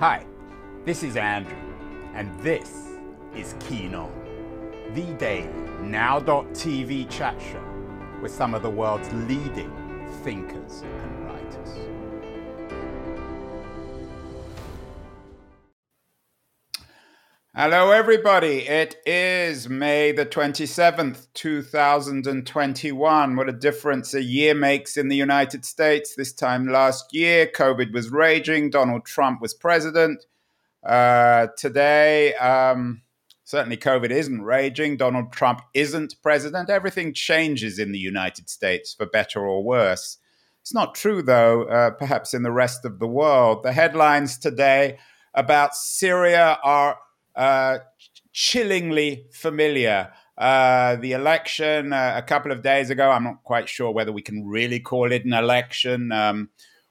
Hi, this is Andrew, and this is Keen On, the daily now.tv chat show with some of the world's leading thinkers and Hello, everybody. It is May the 27th, 2021. What a difference a year makes in the United States. This time last year, COVID was raging, Donald Trump was president. Uh, today, um, certainly COVID isn't raging, Donald Trump isn't president. Everything changes in the United States for better or worse. It's not true, though, uh, perhaps in the rest of the world. The headlines today about Syria are uh, chillingly familiar. Uh, the election uh, a couple of days ago, I'm not quite sure whether we can really call it an election. Um,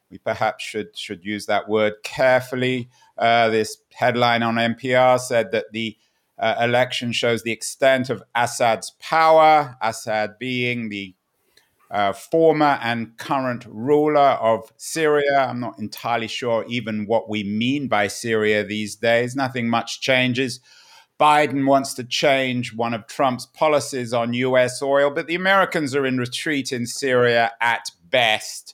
we perhaps should should use that word carefully. Uh, this headline on NPR said that the uh, election shows the extent of Assad's power. Assad being the uh, former and current ruler of Syria. I'm not entirely sure even what we mean by Syria these days. Nothing much changes. Biden wants to change one of Trump's policies on US oil, but the Americans are in retreat in Syria at best.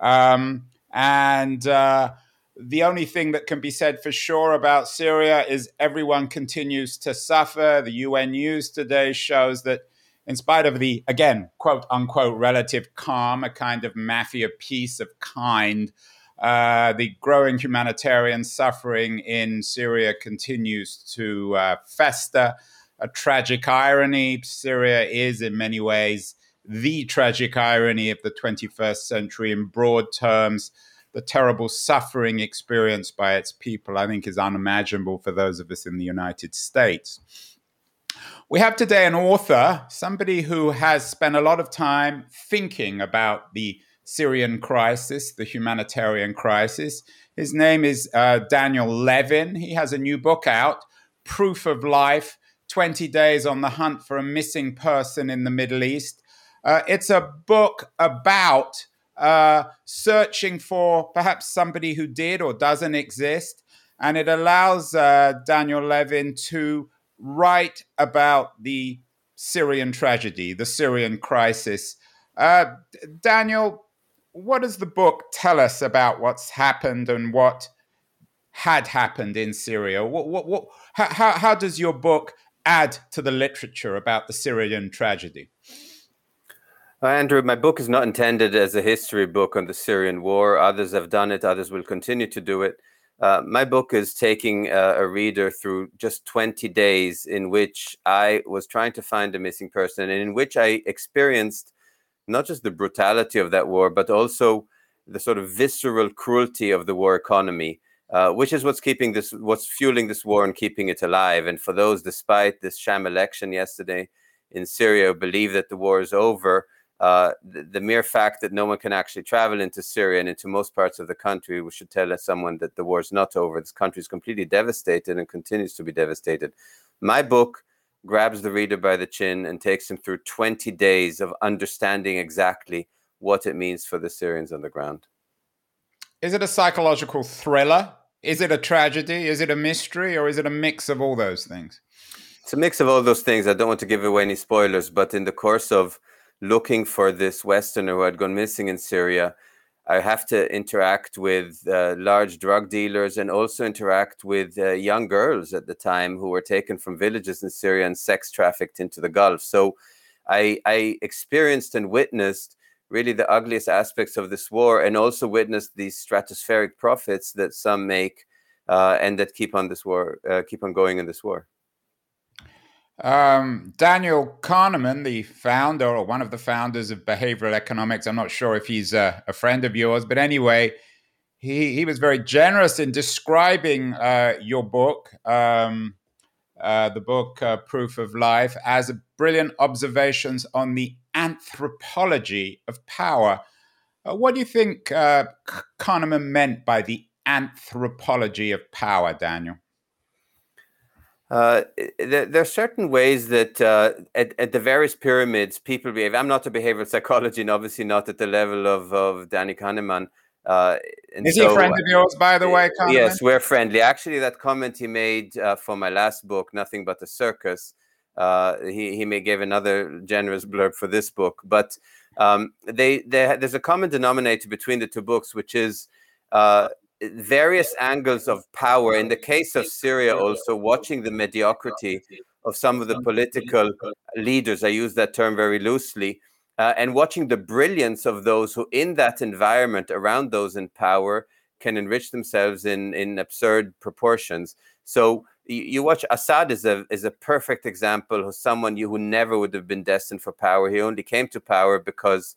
Um, and uh, the only thing that can be said for sure about Syria is everyone continues to suffer. The UN news today shows that in spite of the, again, quote unquote, relative calm, a kind of mafia peace of kind, uh, the growing humanitarian suffering in Syria continues to uh, fester. A tragic irony. Syria is, in many ways, the tragic irony of the 21st century in broad terms. The terrible suffering experienced by its people, I think, is unimaginable for those of us in the United States. We have today an author, somebody who has spent a lot of time thinking about the Syrian crisis, the humanitarian crisis. His name is uh, Daniel Levin. He has a new book out, Proof of Life 20 Days on the Hunt for a Missing Person in the Middle East. Uh, it's a book about uh, searching for perhaps somebody who did or doesn't exist. And it allows uh, Daniel Levin to write about the Syrian tragedy, the Syrian crisis. Uh, Daniel, what does the book tell us about what's happened and what had happened in Syria? What, what, what, how, how does your book add to the literature about the Syrian tragedy? Uh, Andrew, my book is not intended as a history book on the Syrian war. Others have done it, others will continue to do it. Uh, my book is taking uh, a reader through just 20 days in which I was trying to find a missing person and in which I experienced not just the brutality of that war, but also the sort of visceral cruelty of the war economy, uh, which is what's keeping this, what's fueling this war and keeping it alive. And for those, despite this sham election yesterday in Syria, who believe that the war is over, uh, the, the, mere fact that no one can actually travel into Syria and into most parts of the country, we should tell someone that the war is not over. This country is completely devastated and continues to be devastated. My book grabs the reader by the chin and takes him through 20 days of understanding exactly what it means for the Syrians on the ground. Is it a psychological thriller? Is it a tragedy? Is it a mystery? Or is it a mix of all those things? It's a mix of all those things. I don't want to give away any spoilers, but in the course of looking for this Westerner who had gone missing in Syria, I have to interact with uh, large drug dealers and also interact with uh, young girls at the time who were taken from villages in Syria and sex trafficked into the Gulf. So I, I experienced and witnessed really the ugliest aspects of this war and also witnessed these stratospheric profits that some make uh, and that keep on this war, uh, keep on going in this war. Um, Daniel Kahneman, the founder or one of the founders of behavioral economics, I'm not sure if he's a, a friend of yours, but anyway, he, he was very generous in describing uh, your book, um, uh, the book uh, Proof of Life, as brilliant observations on the anthropology of power. Uh, what do you think uh, Kahneman meant by the anthropology of power, Daniel? Uh, there, there, are certain ways that uh, at, at, the various pyramids people behave. I'm not a behavioral psychologist, and obviously not at the level of, of Danny Kahneman. Uh, Is he so, a friend of yours, by the way? Kahneman? Yes, we're friendly. Actually, that comment he made uh, for my last book, Nothing But a Circus, uh, he, he may give another generous blurb for this book. But um, they, they, there's a common denominator between the two books, which is uh, various angles of power. In the case of Syria, also watching the mediocrity of some of the political leaders, I use that term very loosely, uh, and watching the brilliance of those who, in that environment around those in power, can enrich themselves in in absurd proportions. So you, watch Assad is a is a perfect example of someone you who never would have been destined for power. He only came to power because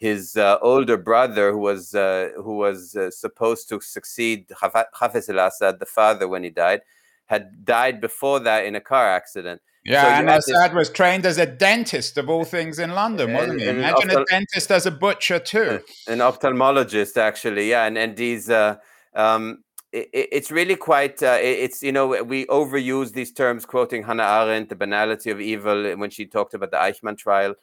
his uh, older brother, who was uh, who was uh, supposed to succeed Hafez al-Assad, the father, when he died, had died before that in a car accident. Yeah, so and Assad this, was trained as a dentist of all things in London, wasn't he? Imagine ophthalm- a dentist as a butcher too. An ophthalmologist, actually, yeah, and and these. Uh, um, it, it's really quite. Uh, it's you know we overuse these terms, quoting Hannah Arendt, the banality of evil, when she talked about the Eichmann trial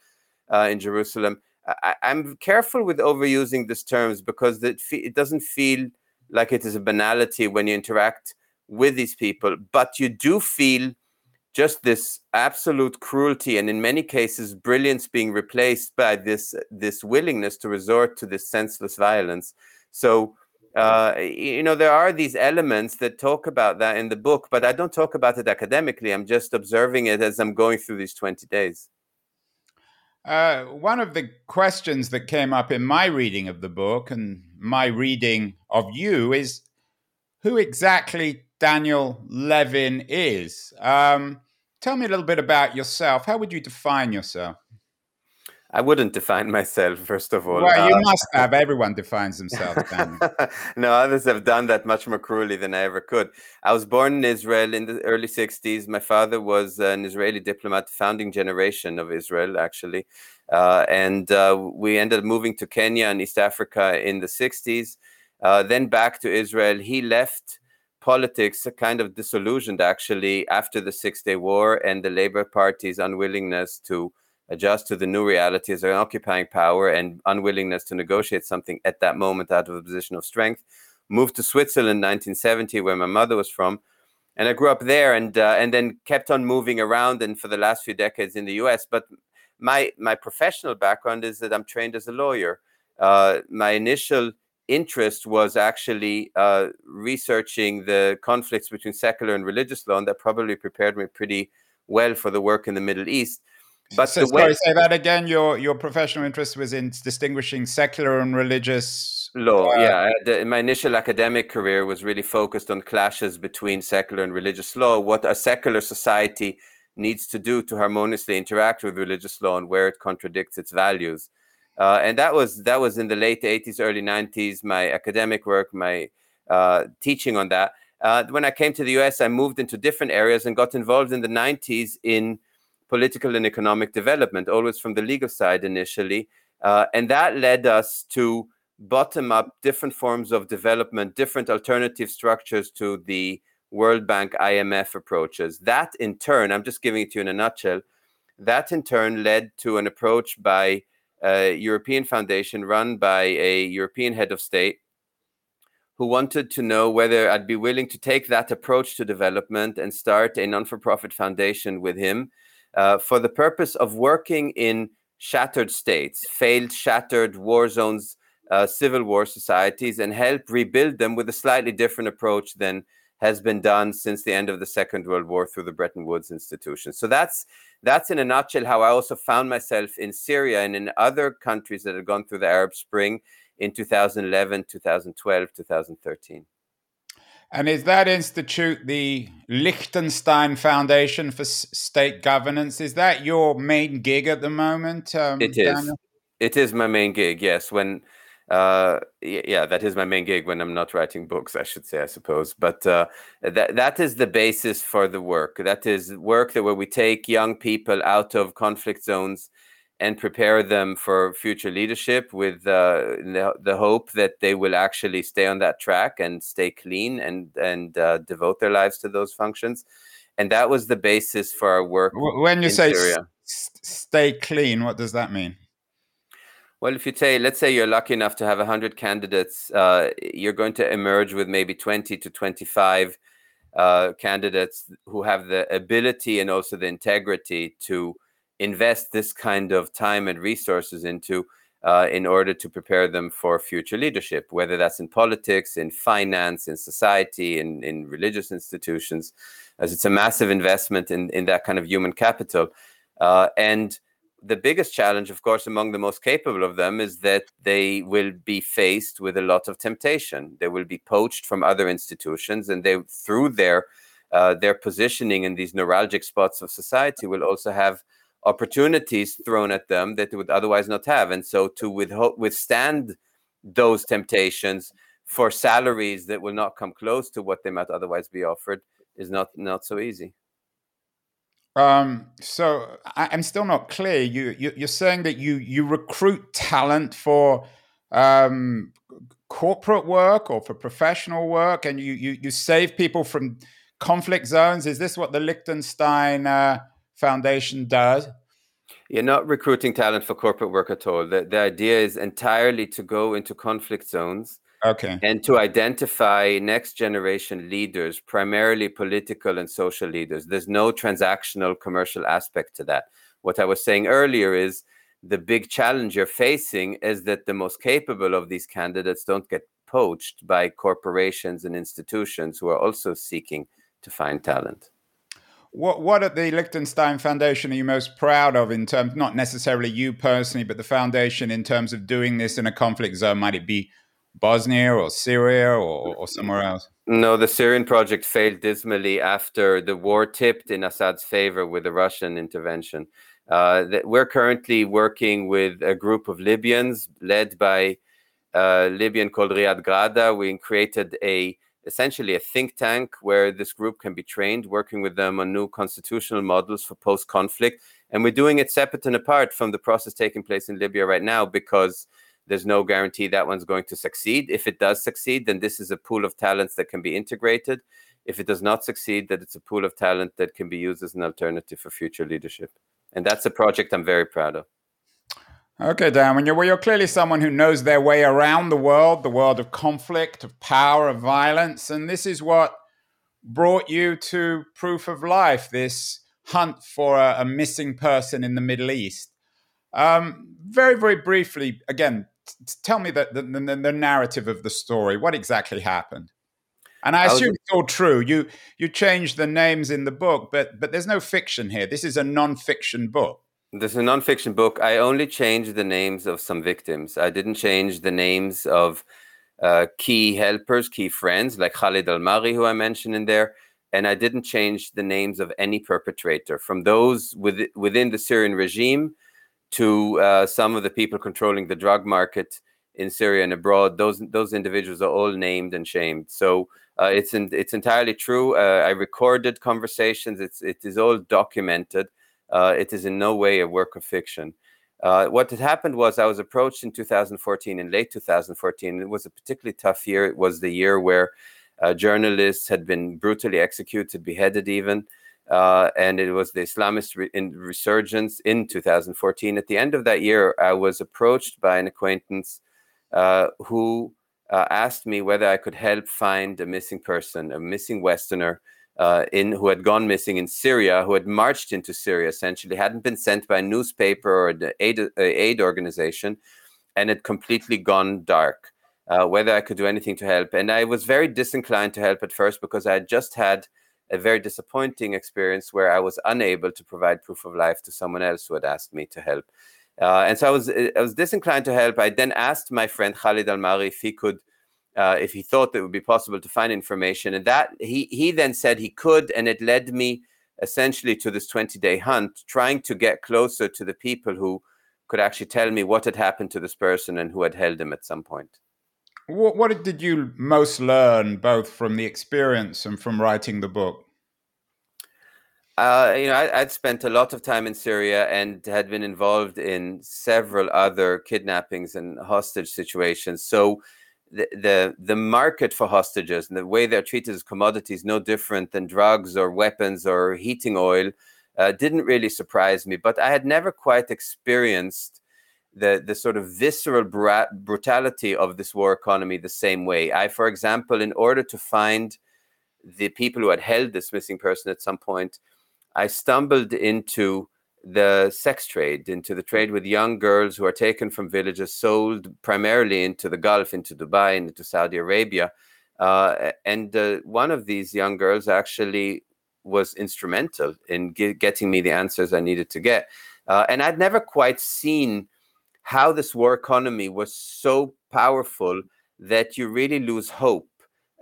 uh, in Jerusalem I, am careful with overusing these terms because it, fe- it doesn't feel like it is a banality when you interact with these people, but you do feel just this absolute cruelty and in many cases brilliance being replaced by this this willingness to resort to this senseless violence. So uh, you know there are these elements that talk about that in the book but i don't talk about it academically. I'm just observing it as i'm going through these 20 days uh, one of the questions that came up in my reading of the book and my reading of you is who exactly Daniel Levin is. Um, tell me a little bit about yourself. How would you define yourself? I wouldn't define myself, first of all. Well, you uh, must have. Everyone defines themselves. no, others have done that much more cruelly than I ever could. I was born in Israel in the early 60s. My father was an Israeli diplomat, founding generation of Israel, actually. Uh, and uh, we ended up moving to Kenya and East Africa in the 60s. Uh, then back to Israel. He left politics kind of disillusioned, actually, after the Six Day War and the Labour Party's unwillingness to adjust to the new realities an occupying power and unwillingness to negotiate something at that moment out of a position of strength. Moved to Switzerland in 1970, where my mother was from, and I grew up there, and uh, and then kept on moving around, and for the last few decades in the U.S. But my my professional background is that I'm trained as a lawyer. Uh, my initial interest was actually uh, researching the conflicts between secular and religious law, and that probably prepared me pretty well for the work in the Middle East. But so, sorry, say that again. Your your professional interest was in distinguishing secular and religious law. Uh, yeah, the, my initial academic career was really focused on clashes between secular and religious law. What a secular society needs to do to harmoniously interact with religious law and where it contradicts its values. Uh, and that was that was in the late 80s, early 90s. My academic work, my uh, teaching on that. Uh, when I came to the US, I moved into different areas and got involved in the 90s in political and economic development, always from the legal side initially. Uh, and that led us to bottom up different forms of development, different alternative structures to the World Bank IMF approaches. That in turn, I'm just giving it to you in a nutshell, that in turn led to an approach by a European foundation run by a European head of state who wanted to know whether I'd be willing to take that approach to development and start a non for profit foundation with him uh, for the purpose of working in shattered states, failed, shattered war zones, uh, civil war societies, and help rebuild them with a slightly different approach than has been done since the end of the Second World War through the Bretton Woods institutions. So that's that's in a nutshell how I also found myself in Syria and in other countries that had gone through the Arab Spring in 2011, 2012, 2013. And is that institute the Liechtenstein Foundation for State Governance? Is that your main gig at the moment? Um, it is. Daniel? It is my main gig. Yes. When, uh, yeah, that is my main gig when I'm not writing books. I should say, I suppose. But uh, that that is the basis for the work. That is work that where we take young people out of conflict zones and prepare them for future leadership with uh, the, the hope that they will actually stay on that track and stay clean and and uh, devote their lives to those functions. And that was the basis for our work when you say s- stay clean what does that mean? Well, if you say, let's say you're lucky enough to have 100 candidates, uh, you're going to emerge with maybe 20 to 25 uh, candidates who have the ability and also the integrity to invest this kind of time and resources into uh, in order to prepare them for future leadership, whether that's in politics, in finance, in society, in, in religious institutions, as it's a massive investment in, in that kind of human capital. Uh, and the biggest challenge, of course, among the most capable of them is that they will be faced with a lot of temptation. They will be poached from other institutions, and they, through their uh, their positioning in these neuralgic spots of society, will also have opportunities thrown at them that they would otherwise not have. And so to withstand those temptations for salaries that will not come close to what they might otherwise be offered is not not so easy. Um, so I, am still not clear. You, you are saying that you you recruit talent for um, corporate work or for professional work, and you you you save people from conflict zones. Is this what the Liechtenstein uh, Foundation does? You're not recruiting talent for corporate work at all. The, the idea is entirely to go into conflict zones okay. and to identify next generation leaders, primarily political and social leaders. There's no transactional commercial aspect to that. What I was saying earlier is the big challenge you're facing is that the most capable of these candidates don't get poached by corporations and institutions who are also seeking to find talent. What what at the Liechtenstein Foundation are you most proud of in terms, not necessarily you personally, but the foundation in terms of doing this in a conflict zone? Might it be Bosnia or Syria or, or somewhere else? No, the Syrian project failed dismally after the war tipped in Assad's favor with the Russian intervention. Uh, we're currently working with a group of Libyans led by a Libyan called Riyad Grada. We created a essentially a think tank where this group can be trained, working with them on new constitutional models for post conflict. And we're doing it separate and apart from the process taking place in Libya right now because there's no guarantee that one's going to succeed. If it does succeed, then this is a pool of talents that can be integrated. If it does not succeed, that it's a pool of talent that can be used as an alternative for future leadership. And that's a project I'm very proud of. Okay, Dan, when you're, well, you're clearly someone who knows their way around the world, the world of conflict, of power, of violence. And this is what brought you to Proof of Life, this hunt for a, a missing person in the Middle East. Um, very, very briefly, again, t- tell me the, the, the, the, narrative of the story. What exactly happened? And I assume it's all true. You you changed the names in the book, but but there's no fiction here. This is a non-fiction book. This is a nonfiction book. I only changed the names of some victims. I didn't change the names of uh, key helpers, key friends, like Khalid Al Mari, who I mentioned in there. And I didn't change the names of any perpetrator, from those with, within the Syrian regime to uh, some of the people controlling the drug market in Syria and abroad. Those those individuals are all named and shamed. So uh, it's in, it's entirely true. Uh, I recorded conversations. It's it is all documented. Uh, it is in no way a work of fiction. Uh, what had happened was I was approached in 2014, in late 2014. It was a particularly tough year. It was the year where uh, journalists had been brutally executed, beheaded even. Uh, and it was the Islamist re- in resurgence in 2014. At the end of that year, I was approached by an acquaintance uh, who uh, asked me whether I could help find a missing person, a missing Westerner uh, in who had gone missing in Syria, who had marched into Syria essentially, hadn't been sent by a newspaper or an aid, uh, aid organization, and had completely gone dark. Uh, whether I could do anything to help, and I was very disinclined to help at first because I had just had a very disappointing experience where I was unable to provide proof of life to someone else who had asked me to help. Uh, and so I was I was disinclined to help. I then asked my friend Khalid Al Mari if he could uh, if he thought that it would be possible to find information. And that he he then said he could, and it led me essentially to this 20 day hunt, trying to get closer to the people who could actually tell me what had happened to this person and who had held him at some point. What, what did you most learn, both from the experience and from writing the book? Uh, you know, I, would spent a lot of time in Syria and had been involved in several other kidnappings and hostage situations. So the, the the market for hostages and the way they're treated as commodities no different than drugs or weapons or heating oil uh, didn't really surprise me but i had never quite experienced the the sort of visceral bra- brutality of this war economy the same way. I, for example, in order to find the people who had held this missing person at some point, I stumbled into the sex trade, into the trade with young girls who are taken from villages, sold primarily into the Gulf, into Dubai, and into Saudi Arabia. Uh, and uh, one of these young girls actually was instrumental in ge- getting me the answers I needed to get. Uh, and I'd never quite seen how this war economy was so powerful that you really lose hope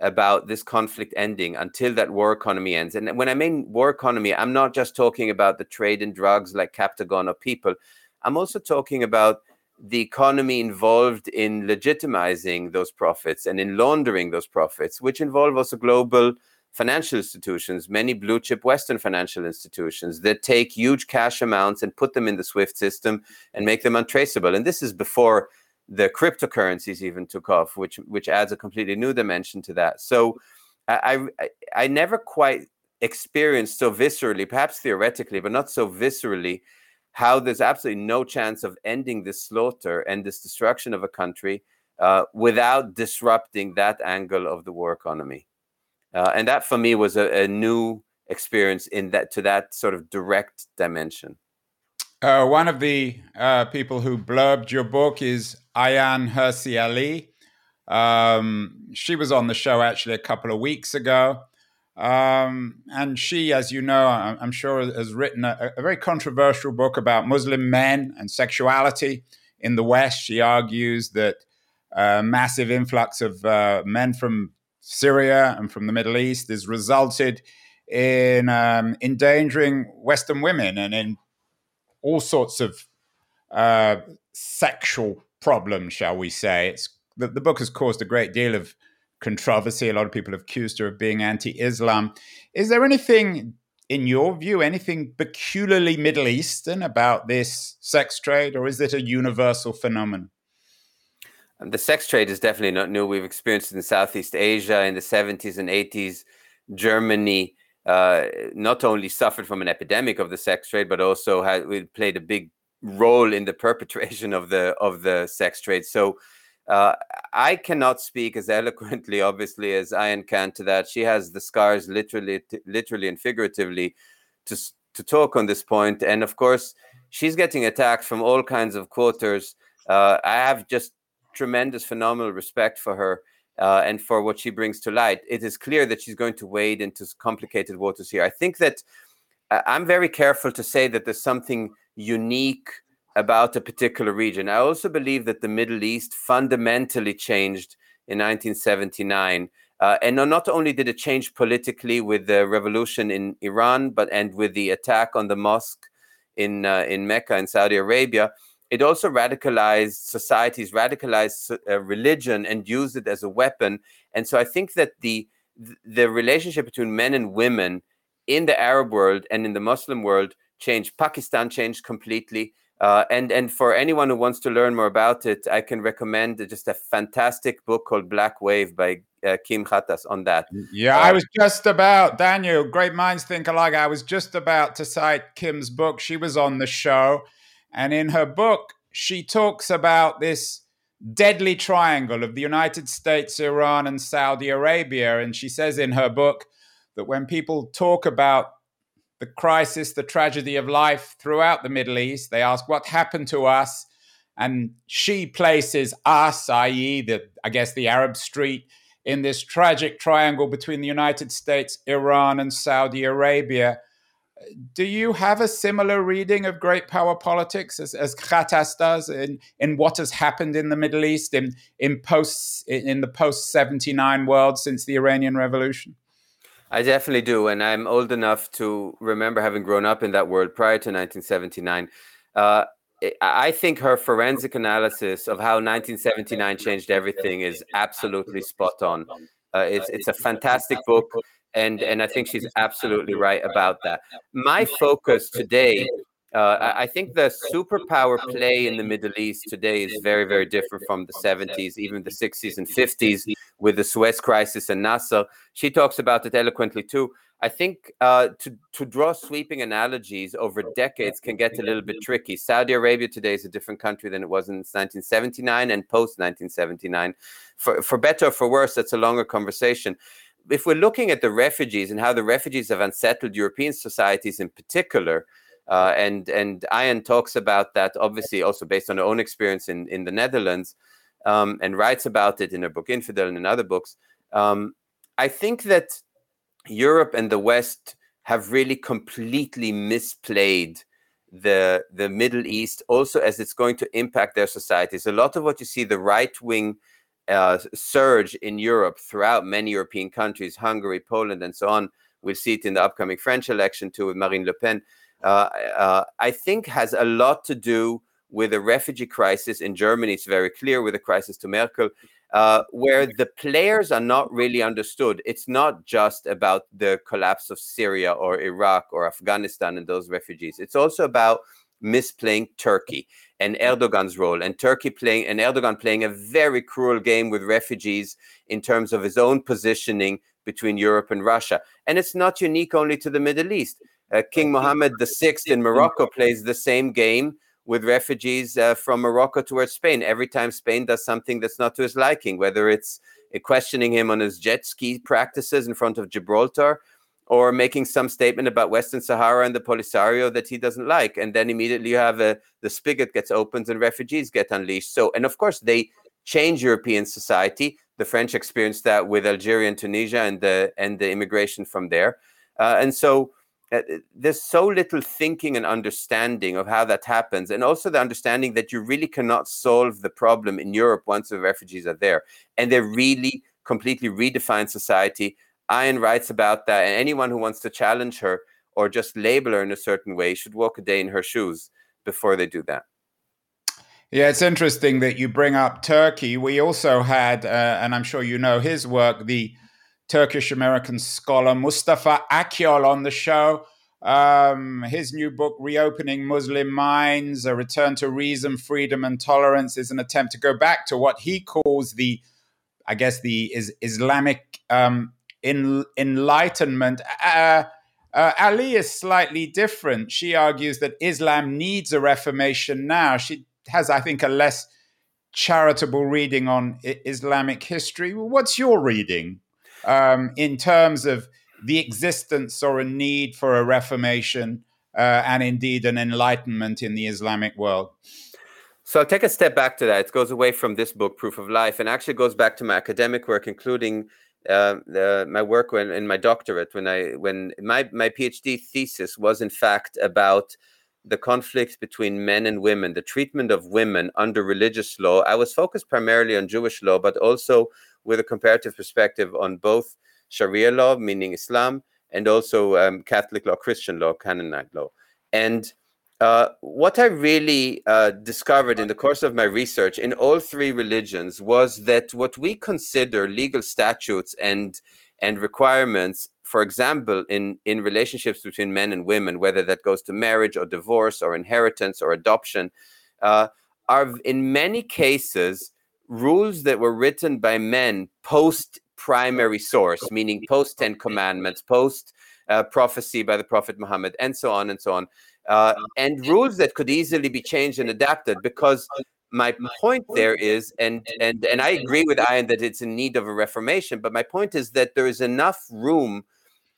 about this conflict ending until that war economy ends. And when I mean war economy, I'm not just talking about the trade in drugs like Captagon or people. I'm also talking about the economy involved in legitimizing those profits and in laundering those profits, which involve also global financial institutions, many blue chip Western financial institutions that take huge cash amounts and put them in the SWIFT system and make them untraceable. And this is before the cryptocurrencies even took off, which which adds a completely new dimension to that. So I I, I never quite experienced so viscerally, perhaps theoretically, but not so viscerally, how there's absolutely no chance of ending this slaughter and this destruction of a country uh, without disrupting that angle of the war economy uh, and that for me was a, a, new experience in that to that sort of direct dimension. Uh, one of the uh, people who blurbed your book is Ayaan Hirsi Ali. Um, she was on the show actually a couple of weeks ago. Um, and she, as you know, I'm sure, has written a, a, very controversial book about Muslim men and sexuality in the West. She argues that a uh, massive influx of uh, men from Syria and from the Middle East has resulted in um, endangering Western women and in all sorts of uh, sexual problems, shall we say. It's, the, the book has caused a great deal of controversy. A lot of people have accused her of being anti Islam. Is there anything, in your view, anything peculiarly Middle Eastern about this sex trade, or is it a universal phenomenon? The sex trade is definitely not new. We've experienced it in Southeast Asia in the 70s and 80s. Germany uh, not only suffered from an epidemic of the sex trade, but also had played a big role in the perpetration of the of the sex trade. So uh, I cannot speak as eloquently, obviously, as Ayaan can to that. She has the scars, literally, t- literally and figuratively, to to talk on this point. And of course, she's getting attacked from all kinds of quarters. Uh, I have just tremendous, phenomenal respect for her uh, and for what she brings to light. It is clear that she's going to wade into complicated waters here. I think that uh, I'm very careful to say that there's something unique about a particular region. I also believe that the Middle East fundamentally changed in 1979. Uh, and not only did it change politically with the revolution in Iran, but and with the attack on the mosque in uh, in Mecca in Saudi Arabia, it also radicalized societies, radicalized uh, religion, and used it as a weapon. And so I think that the the relationship between men and women in the Arab world and in the Muslim world changed. Pakistan changed completely. Uh, and and for anyone who wants to learn more about it, I can recommend just a fantastic book called Black Wave by uh, Kim Ghattas on that. Yeah, uh, I was just about Daniel. Great minds think alike. I was just about to cite Kim's book. She was on the show, and in her book, she talks about this deadly triangle of the United States, Iran, and Saudi Arabia. And she says in her book that when people talk about the crisis, the tragedy of life throughout the Middle East, they ask what happened to us. And she places us, i.e., the I guess the Arab street, in this tragic triangle between the United States, Iran, and Saudi Arabia do you have a similar reading of great power politics as, as Ghattas does in, in what has happened in the Middle East in, in post in the post 79 world since the Iranian Revolution? I definitely do. And I'm old enough to remember having grown up in that world prior to 1979. Uh, I think her forensic analysis of how 1979 changed everything is absolutely spot on. Uh, it's, it's a fantastic book and and I think she's absolutely right about that. My focus today, uh, I think the superpower play in the Middle East today is very very different from the 70s, even the 60s and 50s with the Suez crisis and Nasser. She talks about it eloquently too. I think uh, to to draw sweeping analogies over decades can get a little bit tricky. Saudi Arabia today is a different country than it was in 1979 and post 1979. For for better or for worse, that's a longer conversation. If we're looking at the refugees and how the refugees have unsettled European societies in particular, uh, and and Ayaan talks about that obviously also based on her own experience in in the Netherlands, um, and writes about it in her book Infidel and in other books. Um, I think that Europe and the West have really completely misplayed the the Middle East also as it's going to impact their societies. A lot of what you see the right wing uh, surge in Europe throughout many European countries, Hungary, Poland, and so on. We'll see it in the upcoming French election too with Marine Le Pen. Uh, uh, I think has a lot to do with the refugee crisis in Germany. It's very clear with the crisis to Merkel, uh, where the players are not really understood. It's not just about the collapse of Syria or Iraq or Afghanistan and those refugees. It's also about misplaying Turkey and Erdogan's role, and Turkey playing and Erdogan playing a very cruel game with refugees in terms of his own positioning between Europe and Russia. And it's not unique only to the Middle East. Uh, King Mohammed VI in Morocco plays the same game with refugees uh, from Morocco towards Spain. Every time Spain does something that's not to his liking, whether it's questioning him on his jet ski practices in front of Gibraltar or making some statement about Western Sahara and the Polisario that he doesn't like. And then immediately you have a, uh, the spigot gets opened and refugees get unleashed. So, and of course, they change European society. The French experienced that with Algeria and Tunisia and the, and the immigration from there. Uh, and so, uh, uh, there's so little thinking and understanding of how that happens and also the understanding that you really cannot solve the problem in europe once the refugees are there and they really completely redefine society Ayaan writes about that and anyone who wants to challenge her or just label her in a certain way should walk a day in her shoes before they do that yeah, it's interesting that you bring up Turkey. We also had, uh, and I'm sure you know his work, the Turkish American scholar Mustafa Akyol on the show. Um, his new book, Reopening Muslim Minds A Return to Reason, Freedom, and Tolerance, is an attempt to go back to what he calls the, I guess, the is Islamic um, in, enlightenment. Uh, uh, Ali is slightly different. She argues that Islam needs a reformation now. She has, I think, a less charitable reading on Islamic history. What's your reading? um, in terms of the existence or a need for a reformation uh, and indeed an enlightenment in the Islamic world. So I'll take a step back to that. It goes away from this book, Proof of Life, and actually goes back to my academic work, including uh, my work when, in my doctorate. When I when my my PhD thesis was in fact about the conflict between men and women, the treatment of women under religious law. I was focused primarily on Jewish law, but also with a comparative perspective on both Sharia law, meaning Islam, and also um, Catholic law, Christian law, canon law. And uh, what I really uh, discovered in the course of my research in all three religions was that what we consider legal statutes and and requirements, for example, in in relationships between men and women, whether that goes to marriage or divorce or inheritance or adoption, uh, are in many cases rules that were written by men post primary source, meaning post Ten Commandments, post uh, prophecy by the Prophet Muhammad, and so on and so on, uh, and rules that could easily be changed and adapted. Because my point there is, and and and I agree with Ayaan that it's in need of a reformation. But my point is that there is enough room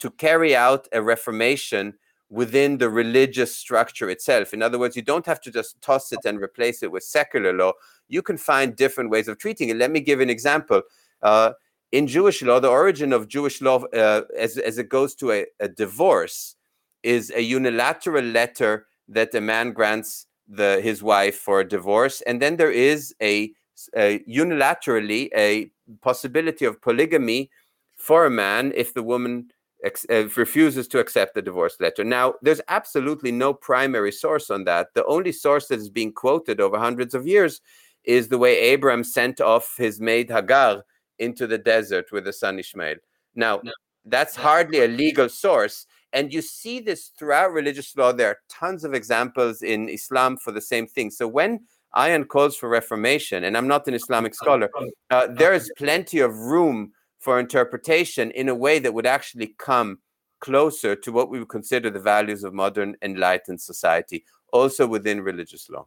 to carry out a reformation within the religious structure itself. In other words, you don't have to just toss it and replace it with secular law. You can find different ways of treating it. Let me give an example. Uh, in Jewish law, the origin of Jewish law, uh, as, as it goes to a, a, divorce, is a unilateral letter that a man grants the, his wife for a divorce. And then there is a, a unilaterally a possibility of polygamy for a man if the woman ex- uh, refuses to accept the divorce letter. Now, there's absolutely no primary source on that. The only source that is being quoted over hundreds of years is the way Abraham sent off his maid Hagar into the desert with the son Ishmael. Now, no. that's hardly a legal source. And you see this throughout religious law. There are tons of examples in Islam for the same thing. So when Ayaan calls for reformation, and I'm not an Islamic scholar, uh, there is plenty of room for interpretation in a way that would actually come closer to what we would consider the values of modern enlightened society, also within religious law.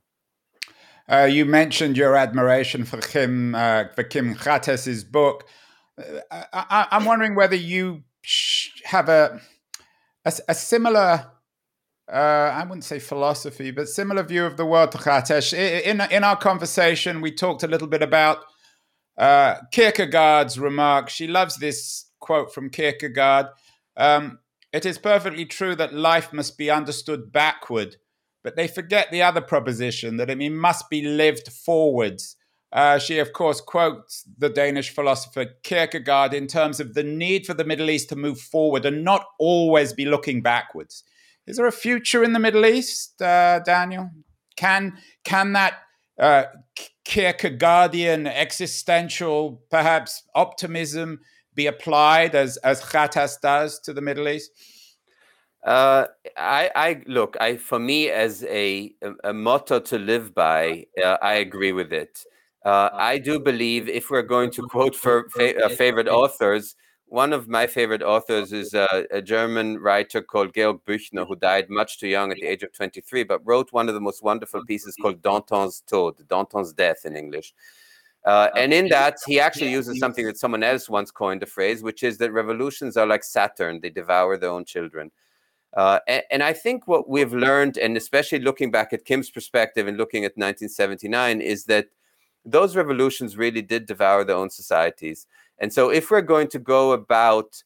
Uh, you mentioned your admiration for Kim, uh, for Kim Ghattas's book. Uh, I, am wondering whether you have a, a, a similar, uh, I wouldn't say philosophy, but similar view of the world to Ghattas. In, in our conversation, we talked a little bit about uh, Kierkegaard's remark. She loves this quote from Kierkegaard. Um, it is perfectly true that life must be understood backward but they forget the other proposition that it must be lived forwards. Uh, she, of course, quotes the Danish philosopher Kierkegaard in terms of the need for the Middle East to move forward and not always be looking backwards. Is there a future in the Middle East, uh, Daniel? Can can that uh, Kierkegaardian existential, perhaps optimism, be applied as as Ghattas does to the Middle East? Uh, I, I look. I for me as a a, motto to live by. Uh, I agree with it. Uh, I do believe if we're going to quote for fa- uh, favorite authors, one of my favorite authors is a, a, German writer called Georg Büchner, who died much too young at the age of 23, but wrote one of the most wonderful pieces called Danton's Tod, Danton's Death in English. Uh, and in that, he actually uses something that someone else once coined a phrase, which is that revolutions are like Saturn, they devour their own children. Uh, and, and, I think what we've learned, and especially looking back at Kim's perspective and looking at 1979, is that those revolutions really did devour their own societies. And so, if we're going to go about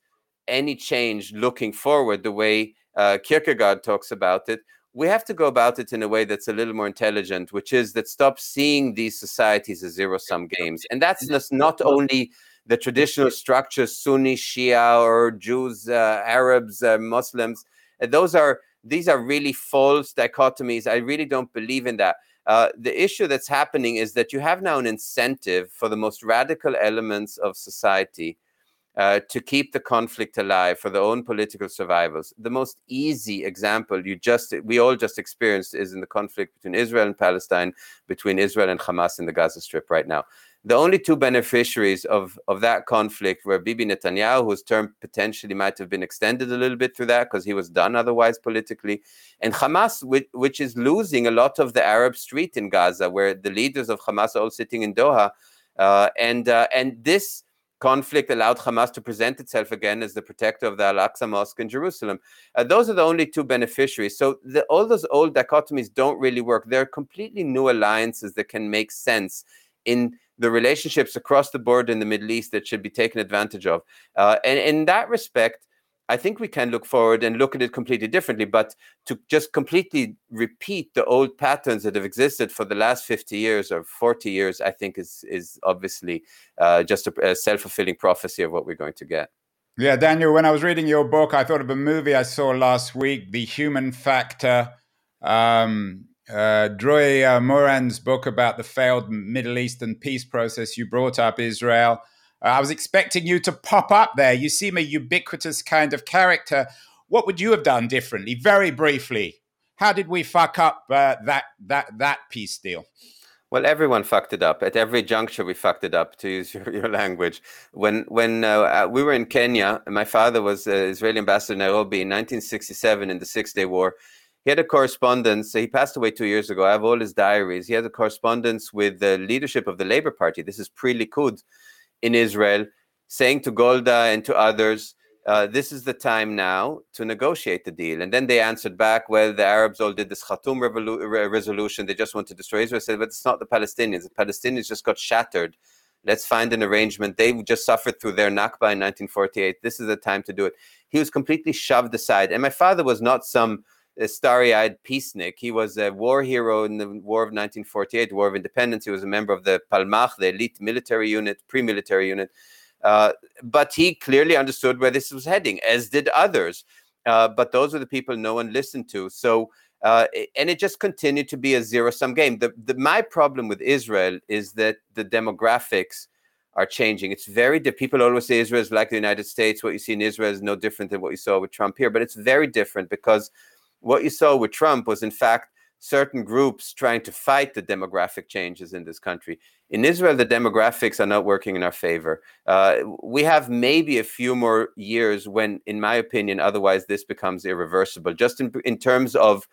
any change looking forward, the way uh, Kierkegaard talks about it, we have to go about it in a way that's a little more intelligent, which is that stop seeing these societies as zero sum games. And that's not only the traditional structures, Sunni, Shia, or Jews, uh, Arabs, uh, Muslims those are these are really false dichotomies. I really don't believe in that. Uh, the issue that's happening is that you have now an incentive for the most radical elements of society uh, to keep the conflict alive for their own political survivals. The most easy example you just we all just experienced is in the conflict between Israel and Palestine, between Israel and Hamas in the Gaza Strip right now the only two beneficiaries of, of that conflict were Bibi Netanyahu, whose term potentially might have been extended a little bit through that because he was done otherwise politically, and Hamas, which, which, is losing a lot of the Arab street in Gaza, where the leaders of Hamas are all sitting in Doha. Uh, and, uh, and this conflict allowed Hamas to present itself again as the protector of the Al Aqsa Mosque in Jerusalem. Uh, those are the only two beneficiaries. So the, all those old dichotomies don't really work. They're completely new alliances that can make sense in the relationships across the board in the Middle East that should be taken advantage of. Uh, and in that respect, I think we can look forward and look at it completely differently. But to just completely repeat the old patterns that have existed for the last 50 years or 40 years, I think is is obviously uh, just a, a self fulfilling prophecy of what we're going to get. Yeah, Daniel, when I was reading your book, I thought of a movie I saw last week, The Human Factor. Um, uh, Dror uh, Moreh's book about the failed Middle Eastern peace process, you brought up Israel. Uh, I was expecting you to pop up there. You seem a ubiquitous kind of character. What would you have done differently? Very briefly, how did we fuck up uh, that that that peace deal? Well, everyone fucked it up. At every juncture, we fucked it up, to use your, your language. When when uh, uh we were in Kenya, my father was uh, Israeli ambassador in Nairobi in 1967 in the Six Day War he had a correspondence. He passed away two years ago. I have all his diaries. He had a correspondence with the leadership of the Labour Party. This is pre Likud in Israel, saying to Golda and to others, uh, this is the time now to negotiate the deal. And then they answered back, well, the Arabs all did this Khartoum revolu- re- resolution. They just want to destroy Israel. I said, but it's not the Palestinians. The Palestinians just got shattered. Let's find an arrangement. They just suffered through their Nakba in 1948. This is the time to do it. He was completely shoved aside. And my father was not some starry-eyed peacenik. He was a war hero in the War of 1948, War of Independence. He was a member of the Palmach, the elite military unit, pre-military unit. Uh, but he clearly understood where this was heading, as did others. Uh, but those are the people no one listened to. So, uh, and it just continued to be a zero-sum game. The, the, my problem with Israel is that the demographics are changing. It's very people always say Israel is like the United States. What you see in Israel is no different than what you saw with Trump here, but it's very different because what you saw with Trump was, in fact, certain groups trying to fight the demographic changes in this country. In Israel, the demographics are not working in our favor. Uh, we have maybe a few more years when, in my opinion, otherwise this becomes irreversible, just in, in terms of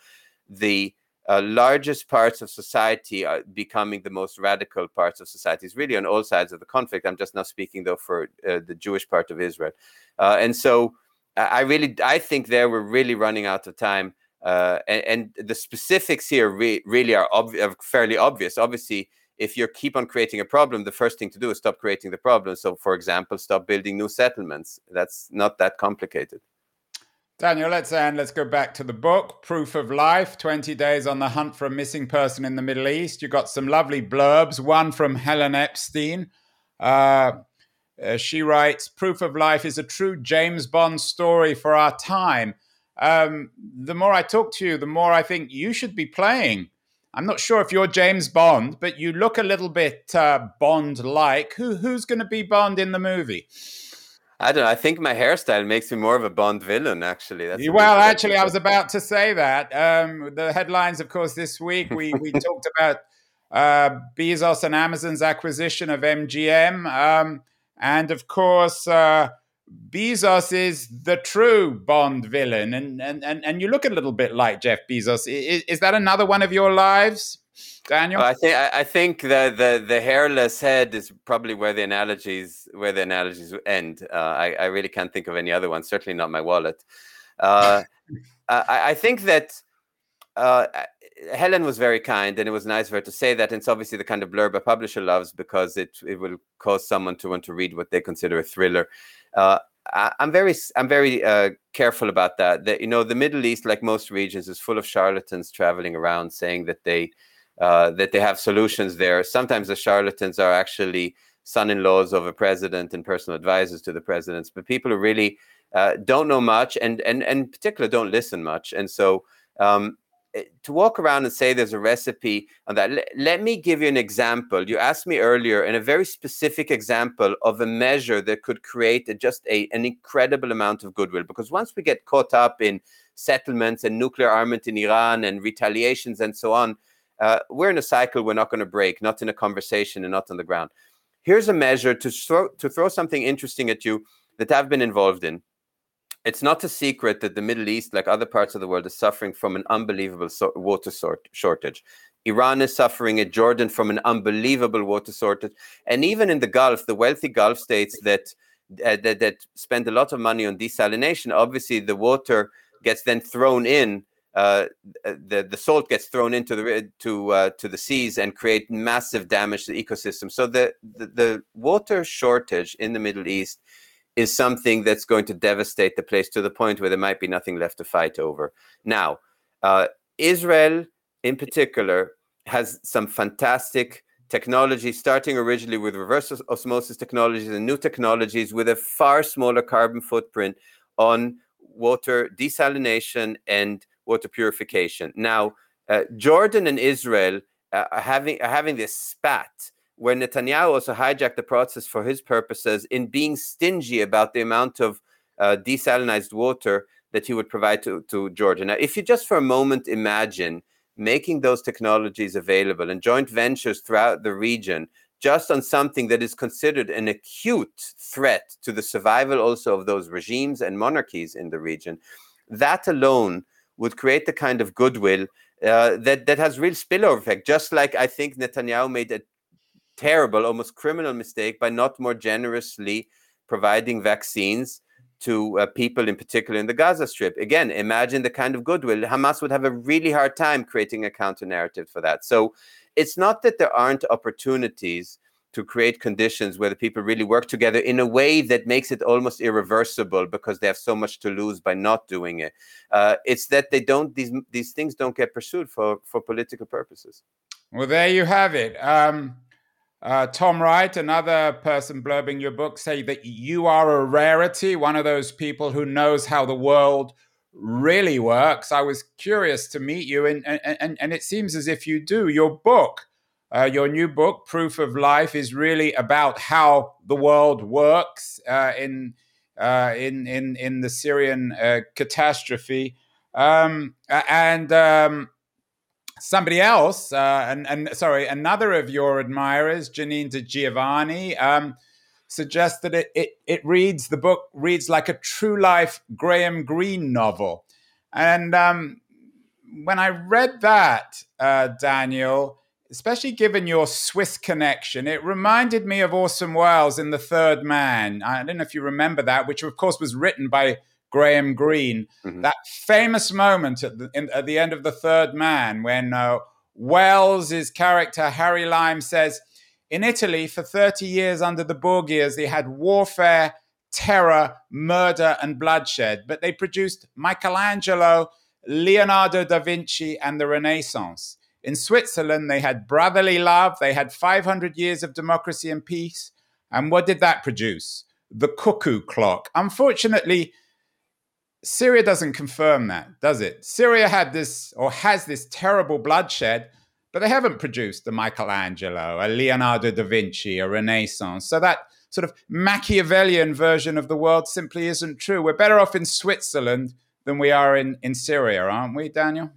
the uh, largest parts of society are becoming the most radical parts of society. It's really on all sides of the conflict. I'm just not speaking though for uh, the Jewish part of Israel, uh, and so I really I think there we're really running out of time. Uh, and, and, the specifics here re- really are, ob- are fairly obvious. Obviously, if you keep on creating a problem, the first thing to do is stop creating the problem. So, for example, stop building new settlements. That's not that complicated. Daniel, let's end. Let's go back to the book, Proof of Life 20 Days on the Hunt for a Missing Person in the Middle East. You got some lovely blurbs, one from Helen Epstein. Uh, uh, she writes Proof of Life is a true James Bond story for our time. Um, the more I talk to you, the more I think you should be playing. I'm not sure if you're James Bond, but you look a little bit uh, Bond like. Who, who's going to be Bond in the movie? I don't know. I think my hairstyle makes me more of a Bond villain, actually. That's well, actually, I was about to say that. Um, the headlines, of course, this week we, we talked about uh, Bezos and Amazon's acquisition of MGM. Um, and of course, uh, Bezos is the true Bond villain. And, and, and, and you look a little bit like Jeff Bezos. Is, is that another one of your lives? Daniel? I think I think the, the the hairless head is probably where the analogies where the analogies end. Uh, I I really can't think of any other one. Certainly not my wallet. Uh, I, I think that uh, Helen was very kind, and it was nice for her to say that. And it's obviously the kind of blurb a publisher loves because it it will cause someone to want to read what they consider a thriller. Uh, I, am very I'm very uh, careful about that. That you know the Middle East, like most regions, is full of charlatans traveling around saying that they uh, that they have solutions there. Sometimes the charlatans are actually son-in-laws of a president and personal advisors to the presidents, but people who really uh, don't know much and and and in particular don't listen much. And so um, to walk around and say there's a recipe on that, let, let me give you an example. You asked me earlier, in a very specific example of a measure that could create a, just a, an incredible amount of goodwill. Because once we get caught up in settlements and nuclear armament in Iran and retaliations and so on, uh, we're in a cycle we're not going to break, not in a conversation and not on the ground. Here's a measure to throw, to throw something interesting at you that I've been involved in. It's not a secret that the Middle East, like other parts of the world, is suffering from an unbelievable so- water sort- shortage. Iran is suffering it, Jordan from an unbelievable water shortage. And even in the Gulf, the wealthy Gulf states that, uh, that, that spend a lot of money on desalination, obviously the water gets then thrown in uh, the the salt gets thrown into the to uh, to the seas and create massive damage to the ecosystem. So the, the, the water shortage in the Middle East is something that's going to devastate the place to the point where there might be nothing left to fight over. Now, uh, Israel in particular has some fantastic technology, starting originally with reverse osmosis technologies and new technologies with a far smaller carbon footprint on water desalination and water purification. Now, uh, Jordan and Israel uh, are having are having this spat where Netanyahu also hijacked the process for his purposes in being stingy about the amount of uh, desalinized water that he would provide to, to Jordan. Now, if you just for a moment imagine making those technologies available and joint ventures throughout the region just on something that is considered an acute threat to the survival also of those regimes and monarchies in the region, that alone would create the kind of goodwill uh, that that has real spillover effect. Just like I think Netanyahu made a terrible, almost criminal mistake by not more generously providing vaccines to uh, people, in particular in the Gaza Strip. Again, imagine the kind of goodwill. Hamas would have a really hard time creating a counter narrative for that. So it's not that there aren't opportunities to create conditions where the people really work together in a way that makes it almost irreversible because they have so much to lose by not doing it. Uh, it's that they don't these these things don't get pursued for for political purposes. Well, there you have it. Um, uh, Tom Wright, another person blurbing your book, say that you are a rarity, one of those people who knows how the world really works. I was curious to meet you, and and, and, it seems as if you do. Your book uh, your new book, Proof of Life, is really about how the world works uh, in, uh, in, in, in the Syrian uh, catastrophe. Um, and um, somebody else, uh, and, and sorry, another of your admirers, Janine di Giovanni, um, suggests that it, it, it reads, the book reads like a true life Graham Greene novel. And um, when I read that, uh, Daniel, especially given your Swiss connection, it reminded me of Orson Welles in The Third Man. I don't know if you remember that, which of course was written by Graham Greene. Mm-hmm. That famous moment at the, in, at the end of The Third Man when uh, Welles' character Harry Lime says, in Italy, for 30 years under the Borgias, they had warfare, terror, murder, and bloodshed, but they produced Michelangelo, Leonardo da Vinci, and the Renaissance. In Switzerland, they had brotherly love, they had 500 years of democracy and peace. And what did that produce? The cuckoo clock. Unfortunately, Syria doesn't confirm that, does it? Syria had this or has this terrible bloodshed, but they haven't produced a Michelangelo, a Leonardo da Vinci, a Renaissance. So that sort of Machiavellian version of the world simply isn't true. We're better off in Switzerland than we are in, in Syria, aren't we, Daniel?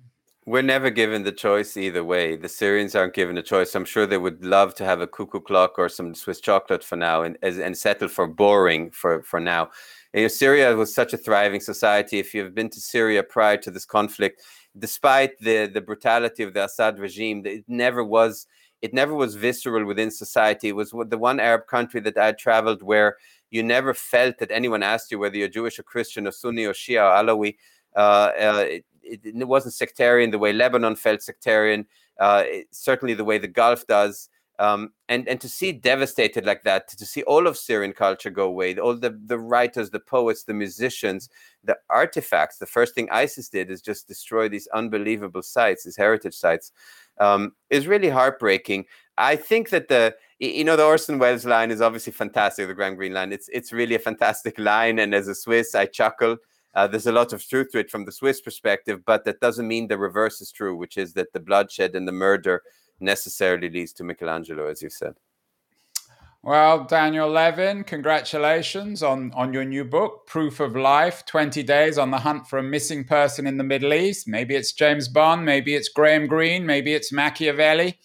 We're never given the choice either way. The Syrians aren't given a choice. I'm sure they would love to have a cuckoo clock or some Swiss chocolate for now and, and settle for boring for, for now. You know, Syria was such a thriving society. If you've been to Syria prior to this conflict, despite the, the brutality of the Assad regime, it never was it never was visceral within society. It was the one Arab country that I traveled where you never felt that anyone asked you whether you're Jewish or Christian or Sunni or Shia or Alawi. Uh, uh, it, it, wasn't sectarian the way Lebanon felt sectarian, uh, it, certainly the way the Gulf does. Um, and and to see devastated like that, to, see all of Syrian culture go away, all the the writers, the poets, the musicians, the artifacts. The first thing ISIS did is just destroy these unbelievable sites, these heritage sites, um, is really heartbreaking. I think that the you know the Orson Welles line is obviously fantastic. The Graham Greene line, it's it's really a fantastic line. And as a Swiss, I chuckle uh, there's a lot of truth to it from the Swiss perspective, but that doesn't mean the reverse is true, which is that the bloodshed and the murder necessarily leads to Michelangelo, as you said. Well, Daniel Levin, congratulations on, on your new book, Proof of Life 20 Days on the Hunt for a Missing Person in the Middle East. Maybe it's James Bond, maybe it's Graham Greene, maybe it's Machiavelli,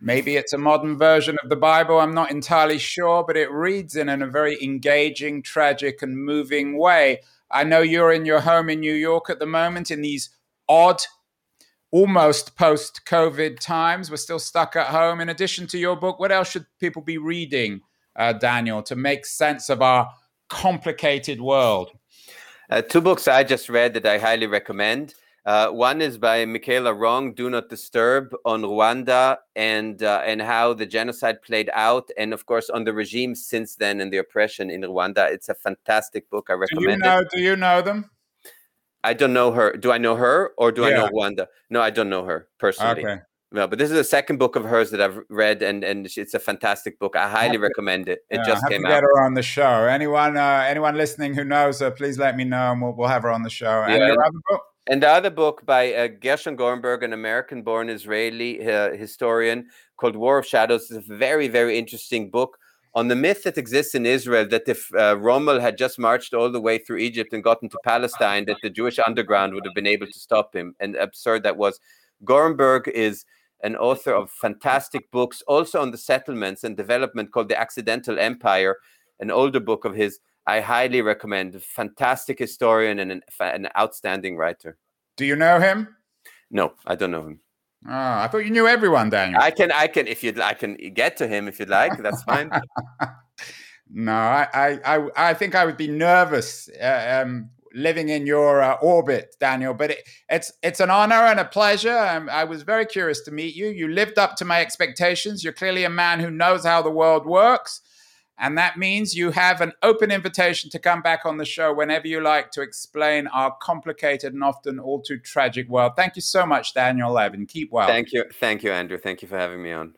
maybe it's a modern version of the Bible. I'm not entirely sure, but it reads in, in a very engaging, tragic, and moving way. I know you're in your home in New York at the moment in these odd, almost post COVID times. We're still stuck at home. In addition to your book, what else should people be reading, uh, Daniel, to make sense of our complicated world? Uh, two books I just read that I highly recommend. Uh, one is by Michela Wrong, "Do Not Disturb" on Rwanda and uh, and how the genocide played out, and of course on the regime since then and the oppression in Rwanda. It's a fantastic book. I recommend do you know, it. Do you know them? I don't know her. Do I know her or do yeah. I know Wanda? No, I don't know her personally. Okay. No, but this is the second book of hers that I've read, and and it's a fantastic book. I highly recommend it. It yeah, just came to out. Get her on the show. Anyone, uh, anyone listening who knows her, please let me know, and we'll, we'll have her on the show. And yeah, other book? And the other book by uh, Gershom Gorenberg, an American born Israeli uh, historian called War of Shadows, is a very, very interesting book on the myth that exists in Israel that if uh, Rommel had just marched all the way through Egypt and gotten to Palestine, that the Jewish underground would have been able to stop him. And absurd that was. Gorenberg is an author of fantastic books, also on the settlements and development called The Accidental Empire, an older book of his I highly recommend. Fantastic historian and an, an outstanding writer. Do you know him? No, I don't know him. Oh, I thought you knew everyone, Daniel. I can, I can, if you'd, I can get to him if you'd like. That's fine. no, I, I, I think I would be nervous uh, um, living in your uh, orbit, Daniel. But it, it's, it's an honor and a pleasure. Um, I was very curious to meet you. You lived up to my expectations. You're clearly a man who knows how the world works. And that means you have an open invitation to come back on the show whenever you like to explain our complicated and often all too tragic world. Thank you so much, Daniel Levin. Keep well. Thank you. Thank you, Andrew. Thank you for having me on.